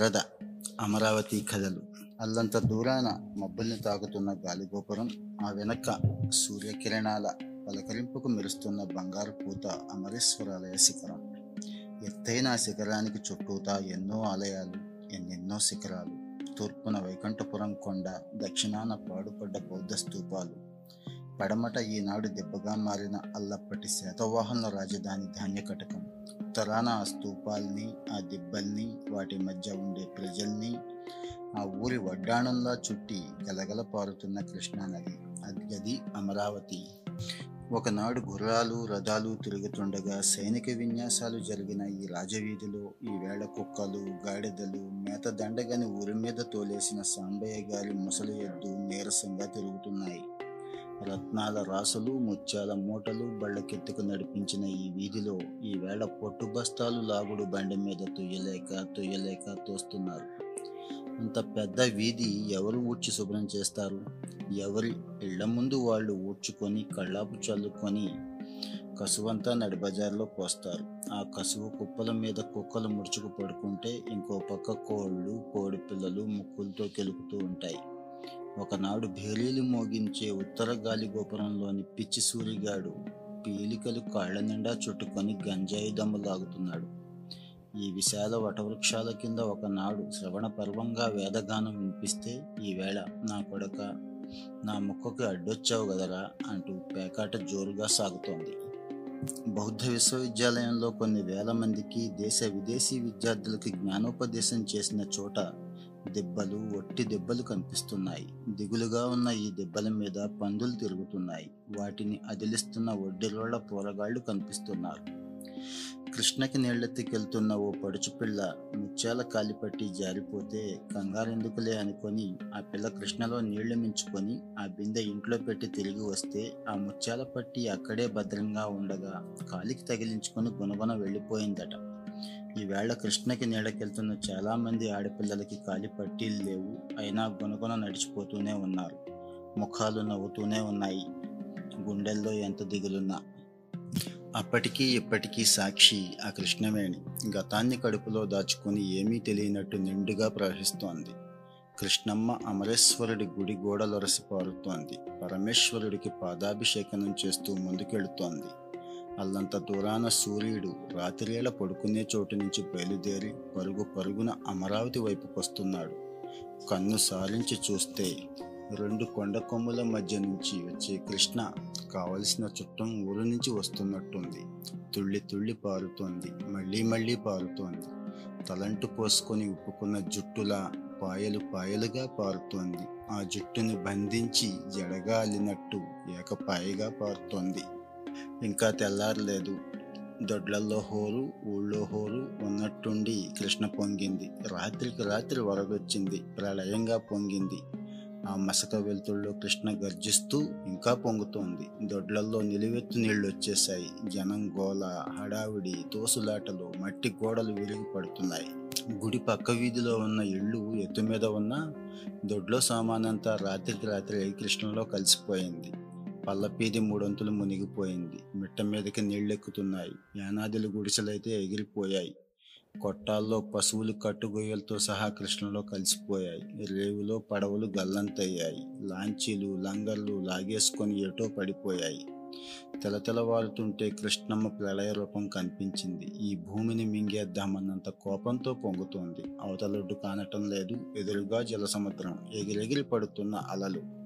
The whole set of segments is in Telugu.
వరద అమరావతి కథలు అల్లంత దూరాన మబ్బుల్ని తాకుతున్న గాలిగోపురం ఆ వెనక సూర్యకిరణాల పలకరింపుకు మెరుస్తున్న బంగారు పూత అమరేశ్వరాలయ శిఖరం. ఎత్తైన ఆ శిఖరానికి చుట్టూతా ఎన్నో ఆలయాలు ఎన్నెన్నో శిఖరాలు. తూర్పున వైకుంఠపురం కొండ దక్షిణాన పాడుపడ్డ బౌద్ధ స్తూపాలు పడమట ఈనాడు దెబ్బగా మారిన అల్లప్పటి శాతవాహనుల రాజధాని ధాన్యకటకం. ఉత్తరాన ఆ స్తూపాల్ని ఆ దిబ్బల్ని వాటి మధ్య ఉండే ప్రజల్ని ఆ ఊరి వడ్డాణంలా చుట్టి గలగల పారుతున్న కృష్ణానది అది అది అమరావతి. ఒకనాడు గుర్రాలు రథాలు తిరుగుతుండగా సైనిక విన్యాసాలు జరిగిన ఈ రాజవీధిలో ఈ కుక్కలు గాడిదలు మేత దండగని ఊరి మీద తోలేసిన సాంబయ్య గారి ముసలి ఎద్దు నీరసంగా తిరుగుతున్నాయి. రత్నాల రాసులు ముత్యాల మూటలు బళ్ళకెత్తుకు నడిపించిన ఈ వీధిలో ఈ వేళ పొట్టు బస్తాలు లాగుడు బండి మీద తొయ్యలేక తొయ్యలేక తోస్తున్నారు. అంత పెద్ద వీధి ఎవరు ఊడ్చి శుభ్రం చేస్తారు? ఎవరి ఇళ్ళ ముందు వాళ్ళు ఊడ్చుకొని కళ్ళాపు చల్లుకొని కసువంతా నడిబజార్లో పోస్తారు. ఆ కసువు కుప్పల మీద కుక్కలు ముడుచుకు పడుకుంటే ఇంకో పక్క కోళ్ళు కోడి పిల్లలు ముక్కులతో కెలుకుతూ ఉంటాయి. ఒకనాడు భేరీలు మోగించే ఉత్తర గాలి గోపురంలోని పిచ్చి సూరిగాడు పీలికలు కాళ్ళ నిండా చుట్టుకొని గంజాయి దమ్ము లాగుతున్నాడు. ఈ విశాల వటవృక్షాల కింద ఒకనాడు శ్రవణ పర్వంగా వేదగానం వినిపిస్తే ఈవేళ నా కొడక నా ముక్కకు అడ్డొచ్చావు కదరా అంటూ పేకాట జోరుగా సాగుతోంది. బౌద్ధ విశ్వవిద్యాలయంలో కొన్ని వేల మందికి దేశ విదేశీ విద్యార్థులకి జ్ఞానోపదేశం చేసిన చోట దెబ్బలు ఒట్టి దెబ్బలు కనిపిస్తున్నాయి. దిగులుగా ఉన్న ఈ దెబ్బల మీద పందులు తిరుగుతున్నాయి. వాటిని అదిలిస్తున్న ఒడ్డిరోళ్ళ పోరగాళ్ళు కనిపిస్తున్నారు. కృష్ణకి నీళ్ళెత్తికెళ్తున్న ఓ పడుచు పిల్ల ముత్యాల కాలిపట్టి జారిపోతే కంగారెందుకులే అనుకొని ఆ పిల్ల కృష్ణలో నీళ్ళు మించుకొని ఆ బిందె ఇంట్లో పెట్టి తిరిగి వస్తే ఆ ముత్యాల పట్టి అక్కడే భద్రంగా ఉండగా కాలికి తగిలించుకొని గునగున వెళ్ళిపోయిందట. ఈవేళ కృష్ణకి నీడకెళ్తున్న చాలామంది ఆడపిల్లలకి కాలి పట్టీలు లేవు. అయినా గునగున నడిచిపోతూనే ఉన్నారు. ముఖాలు నవ్వుతూనే ఉన్నాయి. గుండెల్లో ఎంత దిగులున్నా. అప్పటికీ ఇప్పటికీ సాక్షి ఆ కృష్ణవేణి. గతాన్ని కడుపులో దాచుకుని ఏమీ తెలియనట్టు నిండుగా ప్రవహిస్తోంది. కృష్ణమ్మ అమరేశ్వరుడి గుడి గోడలొరసి పారుతోంది. పరమేశ్వరుడికి పాదాభిషేకనం చేస్తూ ముందుకెళుతోంది. అల్లంత దూరాన సూర్యుడు రాత్రివేళ పడుకునే చోటు నుంచి బయలుదేరి పరుగు పరుగున అమరావతి వైపుకొస్తున్నాడు. కన్ను సారించి చూస్తే రెండు కొండ కొమ్ముల మధ్య నుంచి వచ్చే కృష్ణ కావలసిన చుట్టం ఊరు నుంచి వస్తున్నట్టుంది. తుళ్ళి తుళ్ళి పారుతోంది. మళ్ళీ మళ్ళీ పారుతోంది. తలంటు పోసుకొని ఉప్పుకున్న జుట్టులా పాయలు పాయలుగా పారుతోంది. ఆ జుట్టుని బంధించి జడగా అల్లినట్టు ఏకపాయగా పారుతోంది. ఇంకా తెల్లారలేదు. దొడ్లల్లో హోరు ఊళ్ళో హోరు ఉన్నట్టుండి కృష్ణ పొంగింది. రాత్రికి రాత్రి వరదొచ్చింది. ప్రళయంగా పొంగింది. ఆ మసక వెలుతుల్లో కృష్ణ గర్జిస్తూ ఇంకా పొంగుతోంది. దొడ్లల్లో నిలువెత్తు నీళ్ళు వచ్చేశాయి జనం గోల హడావిడి తోసులాటలు మట్టి గోడలు విరిగి పడుతున్నాయి. గుడి పక్క వీధిలో ఉన్న ఇళ్ళు ఎత్తు మీద ఉన్న దొడ్లో సామానంతా రాత్రికి రాత్రి కృష్ణలో కలిసిపోయింది. పల్లపీది మూడొంతులు మునిగిపోయింది. మిట్ట మీదకి నీళ్ళెక్కుతున్నాయి యానాదులు గుడిసెలైతే ఎగిరిపోయాయి. కొట్టాల్లో పశువులు కట్టుగొయ్యలతో సహా కృష్ణలో కలిసిపోయాయి. రేవులో పడవలు గల్లంతయ్యాయి. లాంచీలు లంగర్లు లాగేసుకొని ఎటో పడిపోయాయి. తెలతెలవారుతుంటే కృష్ణమ్మ ప్రళయ రూపం కనిపించింది. ఈ భూమిని మింగేద్దామన్నంత కోపంతో పొంగుతోంది. అవతలొడ్డు కానటం లేదు. ఎదురుగా జలసముద్రం. ఎగిరెగిరి పడుతున్న అలలు.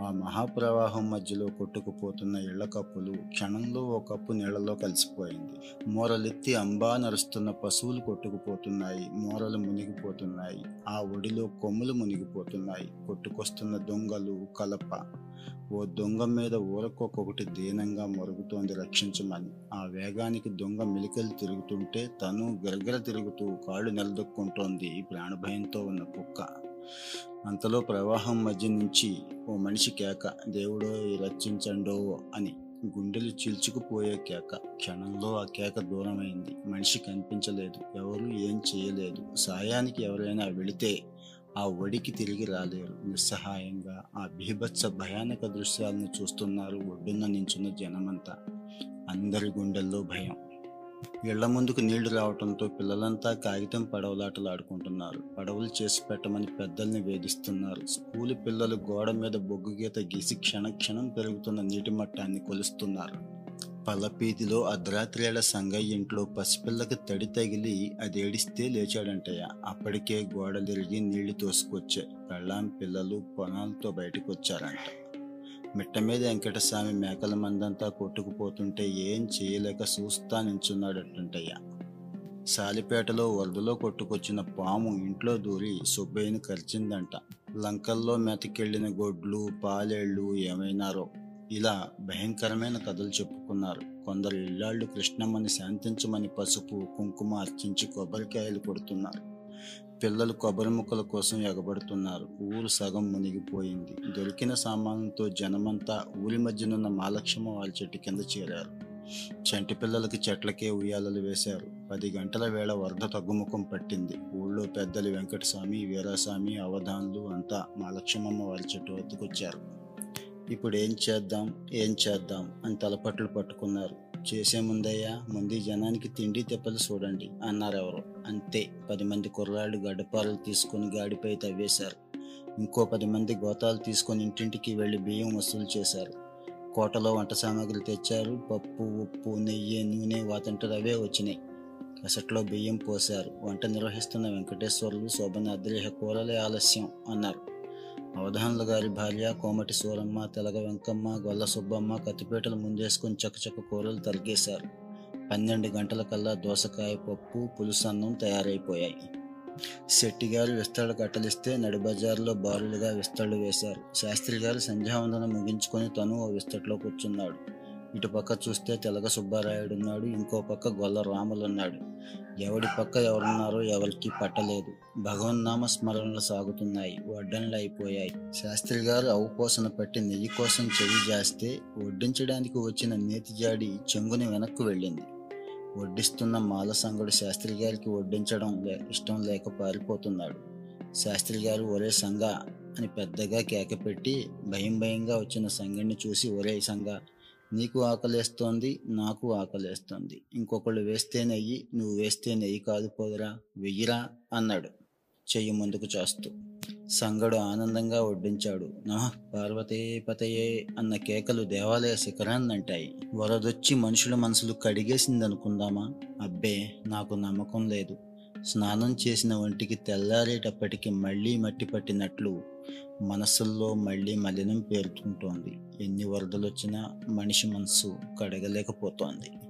ఆ మహాప్రవాహం మధ్యలో కొట్టుకుపోతున్న ఇళ్ళ కప్పులు క్షణంలో ఓ కప్పు నీళ్ళలో కలిసిపోయింది. మోరలెత్తి అంబా నరుస్తున్న పశువులు కొట్టుకుపోతున్నాయి. మోరలు మునిగిపోతున్నాయి. ఆ ఒడిలో కొమ్ములు మునిగిపోతున్నాయి. కొట్టుకొస్తున్న దొంగలు కలప. ఓ దొంగ మీద ఊరకొక్కొక్కటి దీనంగా మరుగుతోంది రక్షించమని. ఆ వేగానికి దొంగ మెలికలు తిరుగుతుంటే తను గిరగిర తిరుగుతూ కాళ్ళు నిలదొక్కుంటోంది ప్రాణభయంతో ఉన్న కుక్క. అంతలో ప్రవాహం మధ్య నుంచి ఓ మనిషి కేక దేవుడో రక్షించండో అని గుండెలు చీల్చుకుపోయే కేక. క్షణంలో ఆ కేక దూరమైంది. మనిషి కనిపించలేదు. ఎవరు ఏం చేయలేదు. సాయానికి ఎవరైనా వెళితే ఆ ఒడికి తిరిగి రాలేరు. నిస్సహాయంగా ఆ బీభత్స భయానక దృశ్యాలను చూస్తున్నారు ఒడ్డున నించున్న జనమంతా. అందరి గుండెల్లో భయం. ఇళ్ళ ముందుకు నీళ్ళు రావడంతో పిల్లలంతా కాగితం పడవలాటలు ఆడుకుంటున్నారు. పడవలు చేసి పెట్టమని పెద్దల్ని వేధిస్తున్నారు. స్కూలు పిల్లలు గోడ మీద బొగ్గు గీత గీసి క్షణక్షణం పెరుగుతున్న నీటి మట్టాన్ని కొలుస్తున్నారు. పల్లపీతిలో అర్ధరాత్రేళ్ళ సంగయ్య ఇంట్లో పసిపిల్లకి తడి తగిలి అది ఏడిస్తే లేచాడంటయ్య. అప్పటికే గోడలిరిగి నీళ్ళు తోసుకొచ్చాయి పెళ్ళాం పిల్లలు పొలాలతో బయటకు వచ్చారంట మిట్ట మీద వెంకటస్వామి మేకల మందంతా కొట్టుకుపోతుంటే ఏం చేయలేక చూస్తా నించున్నాడటంటయ్య. సాలిపేటలో వరదలో కొట్టుకొచ్చిన పాము ఇంట్లో దూరి సుబ్బయ్యని కరిచిందంట. లంకల్లో మెతకెళ్ళిన గొడ్లు పాలేళ్ళు ఏమైనారో ఇలా భయంకరమైన కథలు చెప్పుకున్నారు. కొందరు ఇల్లాళ్ళు కృష్ణమ్మని శాంతించమని పసుపు కుంకుమ అర్చించి కొబ్బరికాయలు కొడుతున్నారు. పిల్లలు కొబ్బరి ముక్కల కోసం ఎగబడుతున్నారు. ఊరు సగం మునిగిపోయింది. దొరికిన సామానంతో జనమంతా ఊరి మధ్యనున్న మాలక్ష్మ వాళ్ళ చెట్టు కింద చేరారు. చంటి పిల్లలకి చెట్లకే ఉయ్యాలలు వేశారు. పది గంటల వేళ వరద తగ్గుముఖం పట్టింది. ఊళ్ళో పెద్దలు వెంకటస్వామి వీరాస్వామి అవధాన్లు అంతా మాలక్ష్మమ్మ వారి చెట్టు వద్దకొచ్చారు. ఇప్పుడు ఏం చేద్దాం? ఏం చేద్దాం? అని తలపట్లు పట్టుకున్నారు. చేసే ముందయ్యా ముందు జనానికి తిండి తెప్పలు చూడండి అన్నారు ఎవరు అంతే పది మంది కుర్రాళ్ళు గడ్డపారలు తీసుకొని గాడిపై తవ్వేశారు. ఇంకో పది మంది గోతాలు తీసుకొని ఇంటింటికి వెళ్ళి బియ్యం వసూలు చేశారు. కోటలో వంట సామాగ్రి తెచ్చారు పప్పు ఉప్పు నెయ్యి నూనె వాతంటలు అవే వచ్చినాయి. కసట్లో బియ్యం పోశారు. వంట నిర్వహిస్తున్న వెంకటేశ్వర్లు శోభనాద్రి కూరలే ఆలస్యం అన్నారు. అవధానుల గారి భార్య కోమటి సూరమ్మ తెలగ వెంకమ్మ గొల్ల సుబ్బమ్మ కత్తిపీటలు ముందేసుకొని చకచక కూరలు తరిగేశారు. పన్నెండు గంటల కల్లా దోసకాయ పప్పు పులుసన్నం తయారైపోయాయి. శెట్టిగారు గారు కట్టలిస్తే నడిబజార్లో బారులుగా విస్తరణ వేశారు. శాస్త్రి గారు సంధ్యావందనం ముగించుకొని తను ఓ విస్తట్లో కూర్చున్నాడు. ఇటు పక్క చూస్తే తెలగ సుబ్బారాయుడు ఉన్నాడు ఇంకో పక్క గొల్ల రాములు ఉన్నాడు. ఎవడి పక్క ఎవరున్నారో ఎవరికి పట్టలేదు. భగవన్నామ స్మరణలు సాగుతున్నాయి వడ్డనలు అయిపోయాయి. శాస్త్రి గారు అవుపోసన పట్టి నెయ్యి కోసం చెవి చేస్తే వడ్డించడానికి వచ్చిన నేతి జాడి చెంగుని వెనక్కు వెళ్ళింది. వడ్డిస్తున్న మాలసంగుడు శాస్త్రి గారికి వడ్డించడం ఇష్టం లేక పారిపోతున్నాడు. శాస్త్రి గారు ఒరే సంగ అని పెద్దగా కేక పెట్టి భయం భయంగా వచ్చిన సంగడిని చూసి ఒరే సంగ నీకు ఆకలేస్తోంది నాకు ఆకలేస్తోంది. ఇంకొకళ్ళు వేస్తే నెయ్యి నువ్వు వేస్తే నెయ్యి కాదు పోదురా వెయ్యిరా అన్నాడు. చెయ్యి ముందుకు చేస్తూ. సంగడు ఆనందంగా వడ్డించాడు. నమః పార్వతీపతయే అన్న కేకలు దేవాలయ శిఖరాన్నంటాయి. వరదొచ్చి మనుషుల మనసులు కడిగేసిందనుకుందామా? అబ్బే నాకు నమ్మకం లేదు. స్నానం చేసిన ఒంటికి తెల్లారేటప్పటికి మళ్ళీ మట్టి పట్టినట్లు మనసుల్లో మళ్ళీ మలినం పేరుతుంటోంది. ఎన్ని వరదలొచ్చినా మనిషి మనసు కడగలేకపోతోంది.